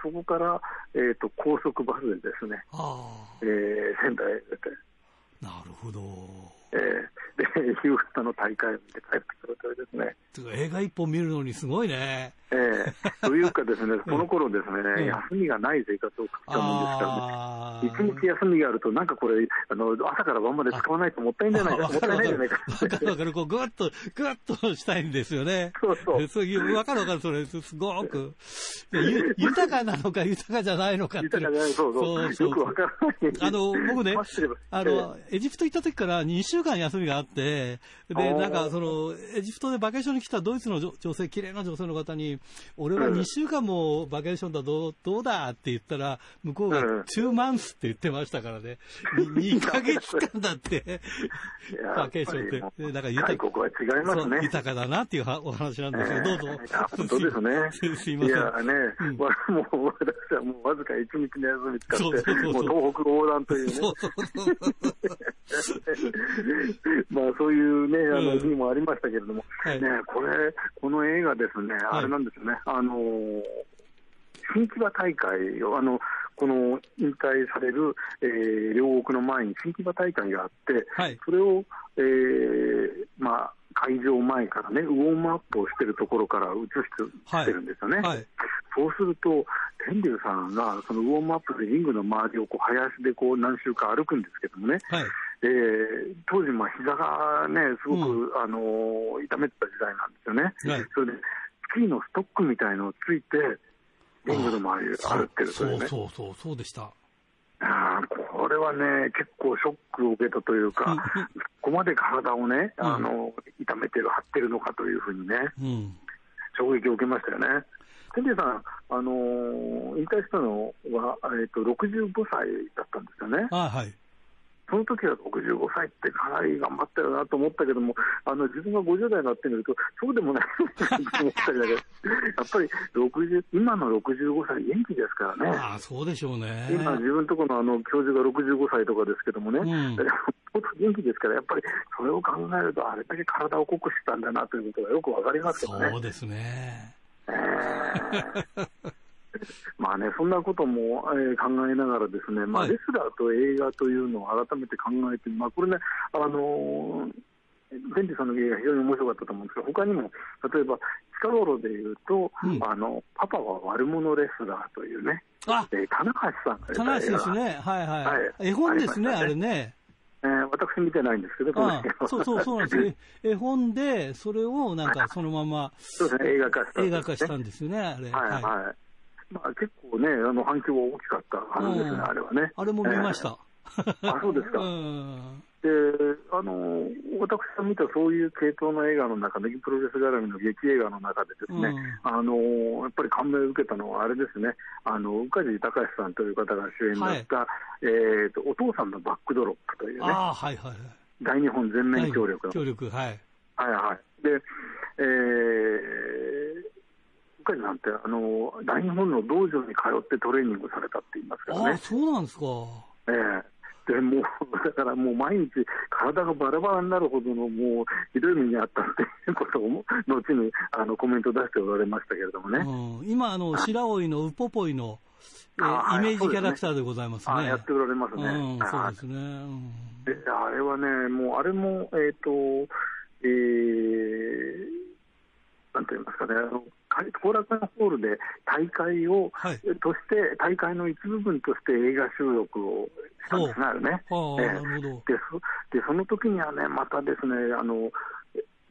そこから、えー、と高速バスでですね、あえー仙台へ出て、あ、なるほど。えーで 夕方の大会を見て帰ってくるというですね。映画一本見るのにすごいね。ええというかですね、この頃ですね、うん休みがない生活を送ったもんですからね。一日休みがあると、なんかこれ、あの朝から晩まで使わないともったいんじゃないか、もったいないんじゃないか。わかるわかる。こう、ぐわっと、ぐわっとしたいんですよね。そうそうそういう、わかるわかる、それ、すごく。ゆ豊かなのか豊かじゃないのかっていう豊かじゃない、そうそう、よくわからない。あの、僕ねあの、エジプト行った時から2週間休みがあって、で、なんかその、エジプトでバケーションに来たドイツの女女性、綺麗な女性の方に、俺はうん2週間もバケーションだ、どうどうだって言ったら、向こうがうん2マンスって言ってましたからね。2ヶ月間だって、バケーションってやっぱりもうだから豊か外国は違いますね。豊かだなっていうはお話なんですけど、どうぞえ。ー本当ですね。す すいません。いやね、うんわもう私はもうわずか一日の休み使って、そうそうそうそうもう東北横断というね、そうそうそう。まあそういうね、あのうん日もありましたけれども、はいね、これ、この映画ですね、あれなんですよね、あのー新木場大会を、あの、この引退される、えー両国の前に新木場大会があって、はい。それを、えーまあ、会場前からね、ウォームアップをしてるところから映してしてるんですよね。はい。そうすると、天竜さんがそのウォームアップでリングの周りをこう林でこう何周か歩くんですけどもね、はい。えー当時、まあ膝がね、すごく、あのー痛めてた時代なんですよね。はいそれで、スキーのストックみたいのをついて、リングの周りを歩ってるとうね。うそうそう、そうでした。あーこれはね、結構ショックを受けたというか、ここまで体をね、あの痛めてる、張ってるのかというふうにね、うん。衝撃を受けましたよね。天竜さん、あのー引退したのは、えー、と65歳だったんですよね。あはい。その時は65歳ってかなり頑張ったよなと思ったけども、あの自分が50代になってみると、そうでもないと思ったりだけど、やっぱり60今の65歳、元気ですからね。ああ、そうでしょうね。今、自分のところのあの教授が65歳とかですけどもね、うん元気ですから、やっぱりそれを考えると、あれだけ体を濃くしてたんだなということがよくわかりますよね。そうですね。えー まあね、そんなことも、えー考えながらですね、まあ、はいレスラーと映画というのを改めて考えて、まあ、これね、あのー、ベンジさんの映画、非常に面白かったと思うんですけど、他にも、例えば、近頃でいうと、うんあの、パパは悪者レスラーというね、あ、えー棚橋さんが田中映画選手ね。はいはい。はい絵本ですね、あねれね。えー私見てないんですけど、あ映画はそうそうそうなんですよ。絵本で、それをなんかそのままそうですね、映画化したんですね、映画化したんですよね、あれ。はいはい。はいまあ、結構ね、あの反響は大きかったはずですね、うんあれはね。あれも見ました。あそうですか うん。で、あの、私が見たそういう系統の映画の中で、プロレス絡みの劇映画の中でですね、うんあの、やっぱり感銘を受けたのはあれですね、あの、宇梶隆さんという方が主演になった、えっ、と、お父さんのバックドロップというね、ああ、はいはいはい。大日本全面協力の、協力、はい。はいはい。で、えー、宇梶さんって、あの、大日本の道場に通ってトレーニングされたって言いますからねああ、。そうなんですか。ええでもう、だからもう毎日、体がバラバラになるほどの、もう、ひどい目にあったっていうことを、後にあのコメント出しておられましたけれどもね。うん、今、あの、白老のウポポイの、えイメージキャラクターでございますね。あやっておられますね。うん、そうはいですね。うんであれはね、もう、あれも、えっ、と、えー、なんて言いますかね、あの、後楽園ホールで大会を、はい。として、大会の一部分として映画収録をしたんですね、あれね。でそでその時にはね、またですね、あの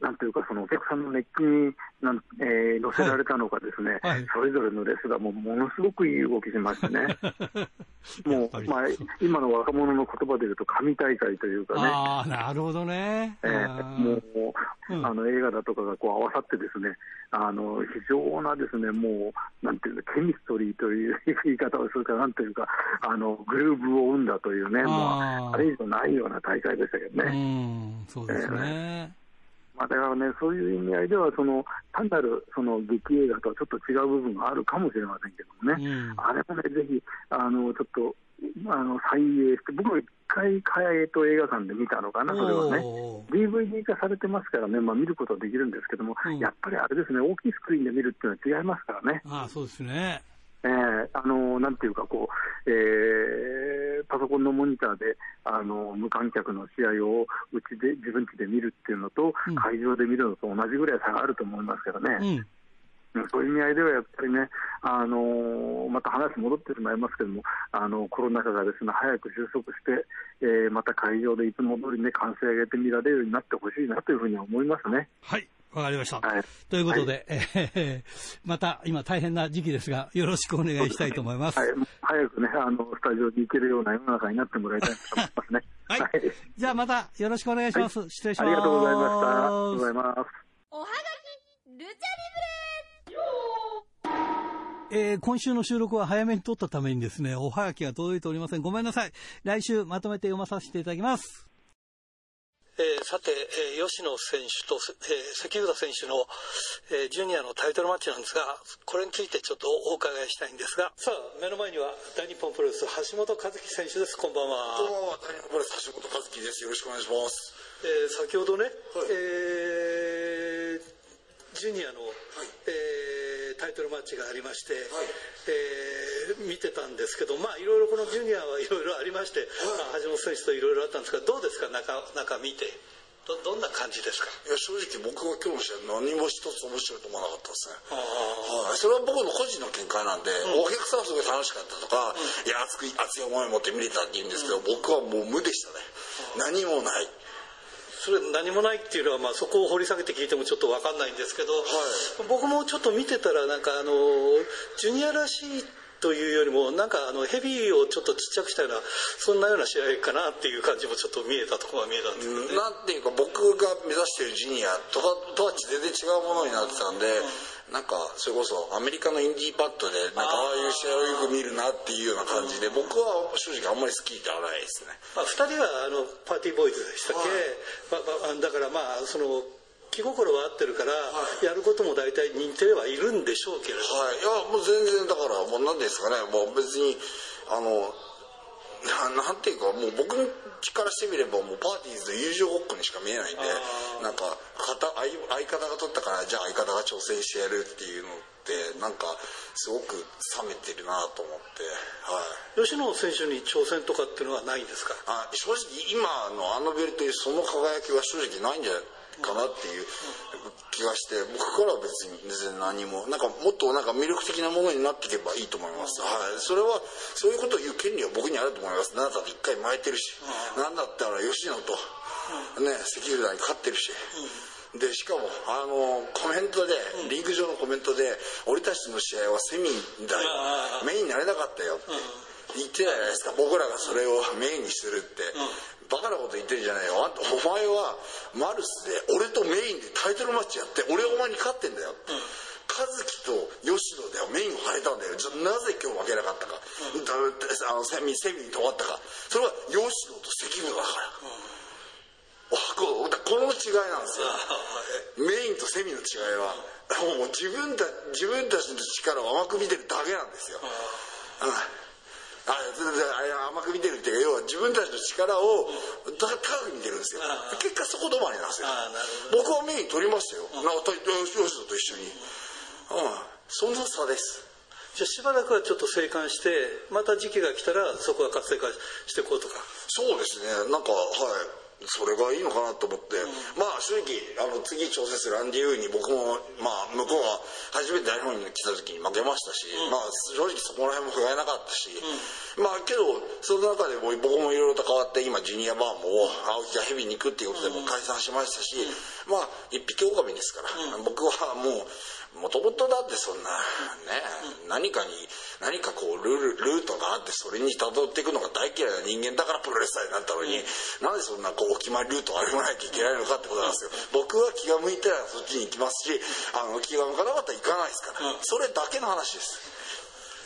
なんていうか、そのお客さんの熱気になん、えー乗せられたのかですね、はい。それぞれのレスラーもものすごくいい動きしましてね、もう、まあ、今の若者の言葉で言うと、神大会というかね。ああ、なるほどね。えーあー。もう、うん。あの映画だとかがこう合わさってですね、あの非常なですね、もう、なんていうか、ケミストリーという言い方をするか、なんていうか、あのグルーブを生んだというね、もうあー。あれ以上ないような大会でしたけどね。うん、そうですね。まあ、だからね、そういう意味合いでは、その単なるその劇映画とはちょっと違う部分があるかもしれませんけどもね、うん。あれもね、ぜひ、あのちょっとあの再映して、僕も一回、えっと映画館で見たのかな、それはね。DVD 化されてますからね、まあ、見ることはできるんですけども、うん。やっぱりあれですね、大きいスクリーンで見るっていうのは違いますからね、ああ、そうですね。えーあのなんていうかこう、えーパソコンのモニターであの無観客の試合をうちで自分家で見るっていうのと、うん会場で見るのと同じぐらい差があると思いますからね。うん。うんそういう意味合いではやっぱりね、あのーまた話戻ってしまいますけども、あのコロナ禍がですね早く収束して、えーまた会場でいつも通りね、歓声上げて見られるようになってほしいなというふうには思いますね。はい。わかりました。はいということで、えーまた今大変な時期ですが、よろしくお願いしたいと思います。はい、早くね、あの、スタジオに行けるような世の中になってもらいたいと思いますね。はい。じゃあまたよろしくお願いします。失礼します。ありがとうございました。ありがとうございます。おはがき、ルチャリえー今週の収録は早めに撮ったためにですね、おはがきが届いておりません。ごめんなさい。来週まとめて読まさせていただきます。えーさて、えー吉野選手と、えー関浦選手の、えージュニアのタイトルマッチなんですが、これについてちょっとお伺いしたいんですが、さあ、目の前には大日本プロレス橋本和樹選手です。こんばんは。こんばんは、大日本プロレス橋本和樹です。よろしくお願いします。えー先ほどね、えージュニアの、えータイトルマッチがありまして、えー見てたんですけど、まあ、いろいろこのジュニアはいろいろありまして、まあ橋本選手といろいろあったんですが、どうですか、中中見て。どどんな感じですか？いや、正直僕は今日の試合何も一つ面白いと思わなかったですね。あはい、それは僕の個人の見解なんで、お客さんはすごい楽しかったとか、いや、熱く熱い思いを持って見れたって言うんですけど、僕はもう無でしたね。何もない。それ何もないっていうのは、まあ、そこを掘り下げて聞いてもちょっと分かんないんですけど、僕もちょっと見てたらなんかあのジュニアらしいというよりもなんかあのヘビーをちょっとちっちゃくしたようなそんなような試合かなっていう感じもちょっと見えたところが見えたんですけどね。なんていうか僕が目指してるジュニアとはとは全然違うものになってたんで、なんかそれこそアメリカのインディーパッドでなんかああいう試合をよく見るなっていうような感じで僕は正直あんまり好きではないですね。まあ、2人はあのパーティーボーイズでしたっけ、まあまあだからまあその気心は合ってるから、やることも大体似てはいるんでしょうけれど、はい、いやもう全然だからもう何ですかね。もう別にあのな なんていうかもう僕の力してみればもうパーティーズの友情ごっこにしか見えないんでなんか相方が取ったからじゃあ相方が挑戦してやるっていうのってなんかすごく冷めてるなと思ってはい。吉野選手に挑戦とかっていうのはないんですか？あ正直今のあのベルトにその輝きは正直ないんじゃない？かなっていう気がして僕からは別に全然何もなんかもっとなんか魅力的なものになっていけばいいと思います、はい、それはそういうことを言う権利は僕にあると思います。なんだって一回巻いてるしなんだったら吉野と。ね関浦に勝ってるし。でしかもあのコメントでリーグ上のコメントで俺たちの試合はセミだよメインになれなかったよって言ってたじゃないですか。僕らがそれをメインにするって、バカなこと言ってるんじゃないよ。あんたお前はマルスで俺とメインでタイトルマッチやって俺はお前に勝ってんだよ。って、和樹と吉野ではメインを張れたんだよ。じゃあなぜ今日負けなかったか、だあのセミセミに止まったか。それは吉野と関浦だから、あここの違いなんですよ。メインとセミの違いはもう自分た自分たちの力を甘く見てるだけなんですよ、うんあ甘く見てるっていうか要は自分たちの力をだ高く見てるんですよ。結果そこ止まりなんですよ。僕はメイン取りましたよ。なた吉野と一緒に。うん。そんな差です。じゃあしばらくはちょっと静観してまた時期が来たらそこは活性化していこうとか。そうですね。なんかはいそれがいいのかなと思って、まあ正直あの次挑戦するアンディ・ウーに僕もまあ向こうが初めて大日本に来た時に負けましたし、まあ正直そこら辺も不甲斐なかったし、まあけどその中でも僕もいろいろと変わって今ジュニアバーも青木がヘビに行くっていうことでもう解散しましたし、まあ一匹狼ですから、僕はもうもともとだってそんなね、何かに何かこうルールルートがあってそれに辿っていくのが大嫌いな人間だからプロレスラーになったのに、なんでそんなこうお決まりルートを歩まなきゃいけないのかってことなんですよ。僕は気が向いたらそっちに行きますしあの気が向かなかったら行かないですから、それだけの話です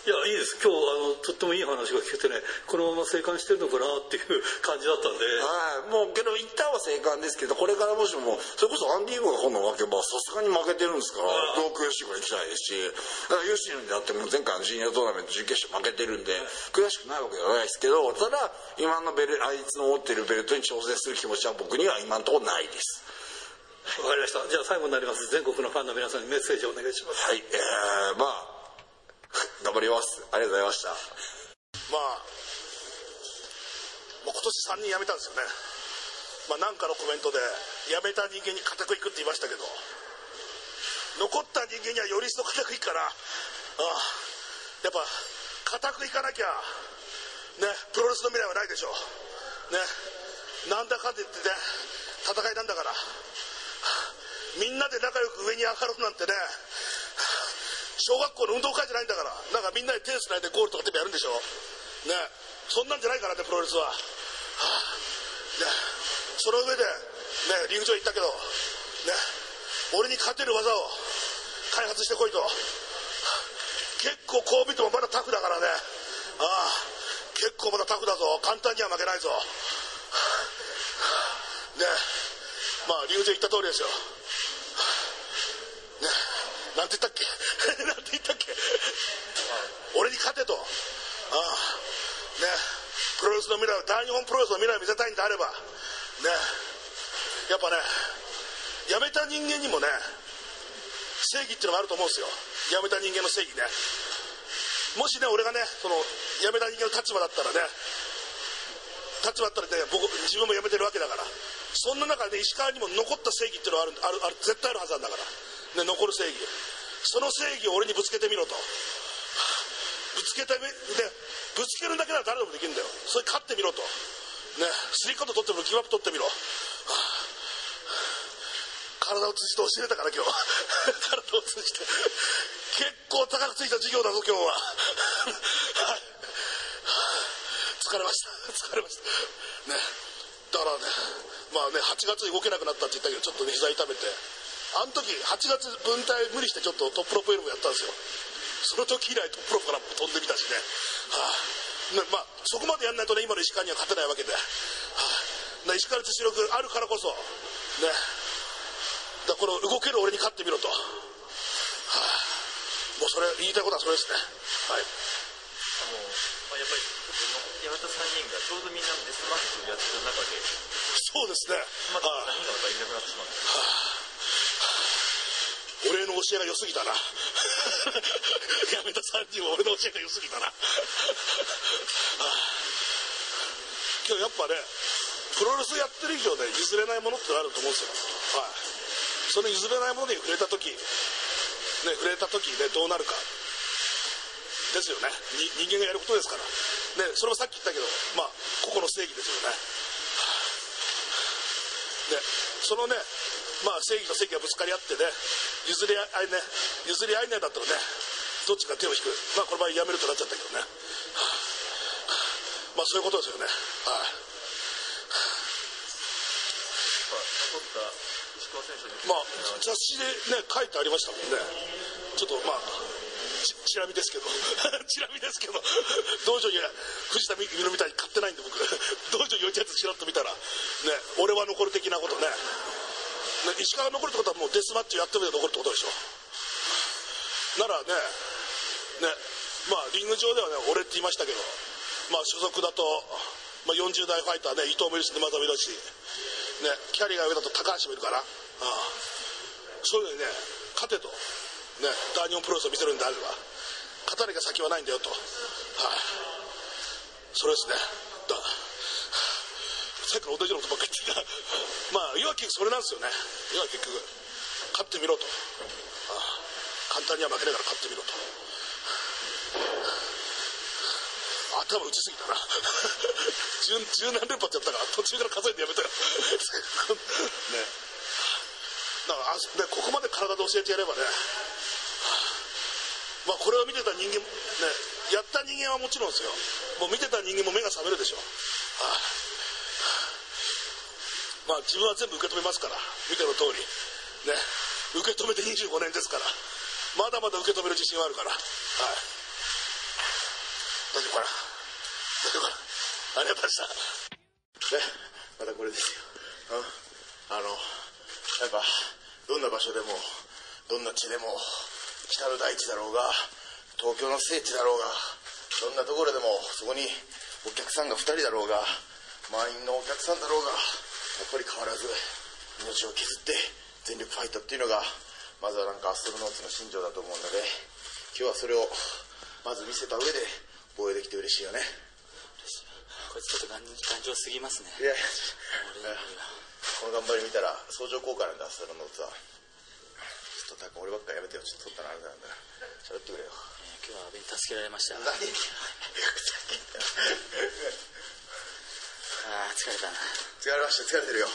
いやいいです。今日あのとってもいい話が聞けてねこのまま生還してるのかなっていう感じだったんで。はい、もうけど一旦は生還ですけどこれからもしもそれこそアンディ・ーブが今度負けばさすがに負けてるんですからどう悔しいぐらい行きたいですしだから吉野にだってもう前回のジュニアトーナメント準決勝負けてるんで悔しくないわけじゃないですけどただ今のベルあいつの持ってるベルトに挑戦する気持ちは僕には今のところないです。わかりました。じゃあ最後になります。全国のファンの皆さんにメッセージをお願いします。はい。えー、まあ 頑張りますありがとうございましたまあ、もう今年3人辞めたんですよね。まあ、なんかのコメントで、辞めた人間に固くいくって言いましたけど、残った人間にはより一層固くいくから、ああ、やっぱ、固くいかなきゃ、ね、プロレスの未来はないでしょう。ね、なんだかんだ言ってね、戦いなんだから、みんなで仲良く上に上がるなんてね小学校の運動会じゃないんだから。なんかみんなで手つないでゴールとかってやるんでしょ。ね。そんなんじゃないからねプロレスは、はあ。ね、その上で、ね、リング上行ったけど、ね、俺に勝てる技を開発してこいと。結構こう見てもまだタフだからね。ああ。結構まだタフだぞ。簡単には負けないぞ。ね。まあリング上行った通りですよ。なんて言ったっけ？なんて言ったっけ？俺に勝てと。ああ。ね。プロレスの未来大日本プロレスの未来を見せたいんであれば。ね。やっぱね辞めた人間にもね正義っていうのがあると思うんですよ。辞めた人間の正義ね。もしね俺がねその辞めた人間の立場だったらね立場だったらね僕自分も辞めてるわけだから。そんな中で、ね、石川にも残った正義っていうのはあるあるある絶対あるはずなんだから、ね、残る正義。その正義を俺にぶつけてみろと。ぶつけてみでぶつけるだけなら誰でもできるんだよ。それ勝ってみろと。ねスリーカット取ってみろギブアップ取ってみろ。体を通じて教えたから今日。体を通じて。結構高くついた授業だぞ今日は。疲れました。疲れました。ね。だからねまあね8月動けなくなったって言ったけどちょっとね膝痛めて。あの時8月分隊無理してちょっとトップロップエルボやったんですよ。その時以来トップロップから飛んでみたしね,、はあ、ねまあそこまでやんないとね今の石川には勝てないわけで、はあ、石川の実力あるからこそね。だこの動ける俺に勝ってみろと、はあ、もうそれ言いたいことはそれですね。はい。あの、まあ、やっぱり山田3人がちょうどみんなデスマッチをやってる中でそうですね。また3人がまたいなくなってしまうんです俺の教えが良すぎたな。やめた3人は俺の教えが良すぎたな。今日やっぱねプロレスやってる以上で譲れないものってあると思うんですよ。はい。その譲れないものに触れた時ね触れた時ねどうなるか。ですよね。人間がやることですから。ねそれもさっき言ったけどまあ個々の正義ですよね。でそのねまあ正義と正義がぶつかり合ってね譲り合いね譲り合いないだったらねどっちか手を引く。まあこの場合やめるとなっちゃったけどね。まあそういうことですよね。はい。取った石川選手にまあ雑誌でね書いてありましたもんね。ちょっとまあちちらみですけど。ちらみですけど。道場に藤田美美みたいに買ってないんで僕。道場に置いたやつちらっと見たらね俺は残る的なことね。ね石川が残るってことはもうデスマッチやってみて残るってことでしょ。ならねねまあリング上ではね俺って言いましたけどまあ所属だと、まあ、40代ファイターね伊藤もいるし沼田もいるしねキャリアが上だと高橋もいるからああそういうのにね勝てとね大日本プロレスを見せるんであれば勝たなきゃ先はないんだよと。はい。それですね。ださっきから同じようなことばっかり言ってた。まあ要は結局それなんですよね。要は結局勝ってみろと。簡単には負けながら勝ってみろと。頭打ちすぎたな。十十何連発やったから途中から数えてやめたよ。ね。だからあでここまで体で教えてやればね。まあこれを見てた人間ねやった人間はもちろんですよ。もう見てた人間も目が覚めるでしょ。ああ。まあ自分は全部受け止めますから見ての通り。ね。受け止めて25年ですからまだまだ受け止める自信はあるから。はい。大丈夫かな。大丈夫かな。ありがとうございました。ね。またこれですよ、うん、あのやっぱどんな場所でもどんな地でも北の大地だろうが東京の聖地だろうがどんなところでもそこにお客さんが2人だろうが満員のお客さんだろうがっぱり変わらず命を削って全力ファイトっていうのがまずはなんかアストロノーツの信条だと思うので今日はそれをまず見せた上で防衛できて嬉しいよね。こいつちょっと頑頑丈すぎますね。いやいやこの頑張り見たら相乗効果なんだアストロノーツは。ちょっと俺ばっかやめてよ。ちょっと取ったらあれなんだ。喋ってくれよ。今日は阿部に助けられました あ何あ疲れたな。疲れました疲れてるよ。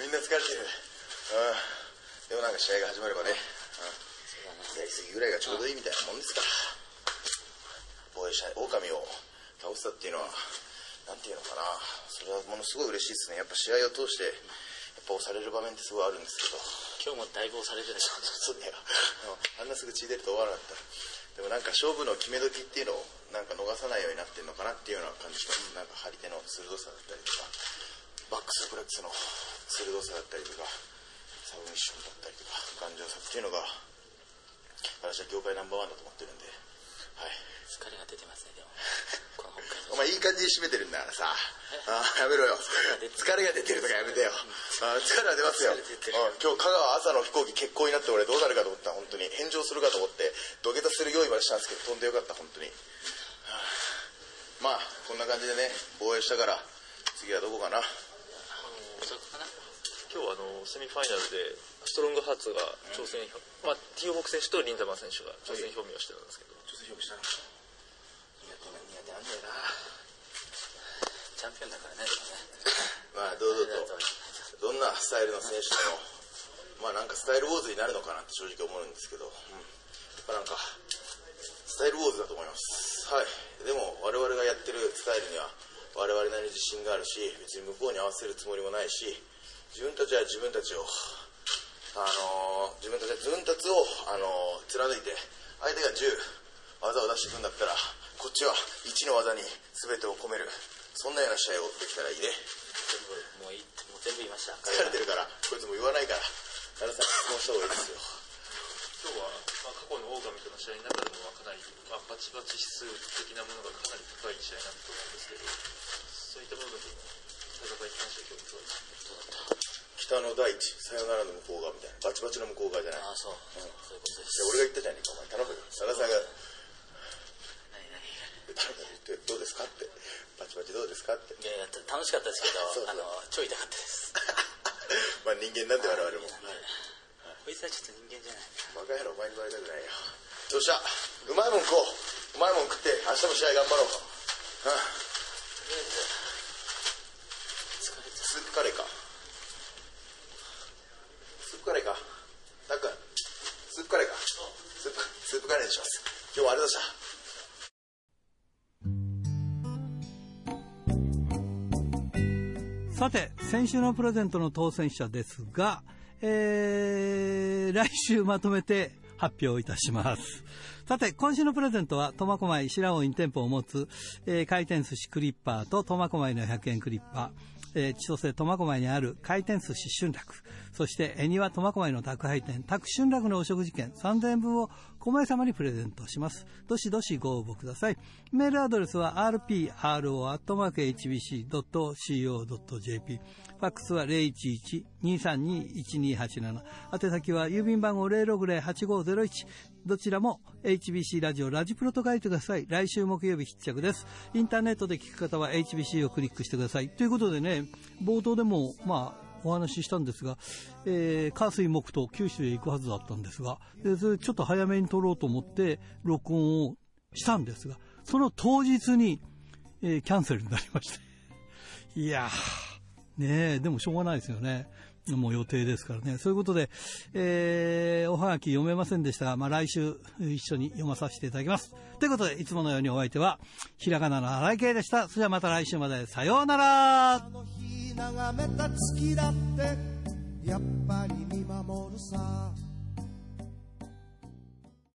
みんな疲れてるうん。でもなんか試合が始まればね、うん、やりすぎぐらいがちょうどいいみたいなもんですか。ら、防衛者、狼を倒したっていうのは、なんていうのかな、それはものすごい嬉しいですね。やっぱ試合を通して、やっぱ押される場面ってすごいあるんですけど、今日もだいぶ押されてたしそうだよ。あんなすぐ血出ると思わなかった。でもなんか勝負の決め時っていうのをなんか逃さないようになってるのかなっていうような感じします。なんか張り手の鋭さだったりとか、バックスプレックスの鋭さだったりとか、サブミッションだったりとか、頑丈さっていうのが、私は業界ナンバーワンだと思ってるんで、はい。疲れが出てますねでも お前いい感じに締めてるんだからさ。あーやめろよ。疲れが出てるとかやめてよ。あー疲れが出ますよ。うん今日香川朝の飛行機欠航になって俺どうなるかと思った本当に。返上するかと思って土下座する用意までしたんですけど飛んでよかった本当に。はあまあこんな感じでね防衛したから次はどこかな。今日はあのセミファイナルでストロングハーツが挑戦、まあ、ティオボク選手とリンダマン選手が挑戦表明をしてたんですけど、挑戦表明したの苦手な苦手なんだよな。チャンピオンだからね。まあ堂々と。どんなスタイルの選手でもまあなんかスタイルウォーズになるのかなって正直思うんですけど、うん、やっぱなんかスタイルウォーズだと思います。はい。でも我々がやってるスタイルには我々なりに自信があるし別に向こうに合わせるつもりもないし自分たちは自分たちをあのー自分たちは自分たちを、あのー貫いて相手が10技を出していくんだったらこっちは1の技に全てを込めるそんなような試合をできたらいいね。全部もういいもう全部言いました。疲れてるからこいつも言わないから奈良さん質問した方がいいですよ今日は、まあ、過去のオーガミとの試合の中でもかなり、まあ、バチバチ指数的なものがかなり高い試合になったと思うんですけどそういった部分でも戦いに関しては今日どうでした北の大地さよならの向こう側みたい。なバチバチの向こう側じゃないああそう、うんそういうことです俺が言ったじゃねえかお前頼むよ奈良さんが何何頼むよ言ってどうですかって。バチバチどうですかって。いやいやた楽しかったですけそうそうどあの超痛かったです。まあ人間なんで我々もこいつはちょっと人間じゃない。バカ野郎お前に言われたくないよ。よっしゃうまいもん食おう。うまいもん食って明日も試合頑張ろううあ疲れてスープカレーか。スープカレーか。たっくん。スープカレーか。スープスープカレーにします。今日もありがとうございまし。たさて、先週のプレゼントの当選者ですが、えー、来週まとめて発表いたします。さて、今週のプレゼントは、苫小牧白尾イン店舗を持つ、えー回転寿司クリッパーと苫小牧の100円クリッパー、えー千歳苫小牧にある回転寿司春楽、そして恵庭苫小牧の宅配店、宅春楽のお食事券3000円分を5名様にプレゼントします。どしどしご応募ください。メールアドレスは rpro.hbc.co.jp。ファックスは011-232-1287。宛先は郵便番号060-8501。どちらも HBC ラジオラジプロと書いてください。来週木曜日必着です。インターネットで聞く方は HBC をクリックしてください。ということでね、冒頭でも、まあ、お話ししたんですが、えー、火水木と九州へ行くはずだったんですが、でそれちょっと早めに撮ろうと思って録音をしたんですが、その当日に、えーキャンセルになりまして。いやー、ねえ、でもしょうがないですよね。もう予定ですからね。そういうことで、えー、おはがき読めませんでしたが、まあ来週一緒に読まさせていただきます。ということで、いつものようにお相手は、ひらがなの荒井圭でした。それではまた来週まで。さようならあの日眺めた月だってやっぱり見守るさ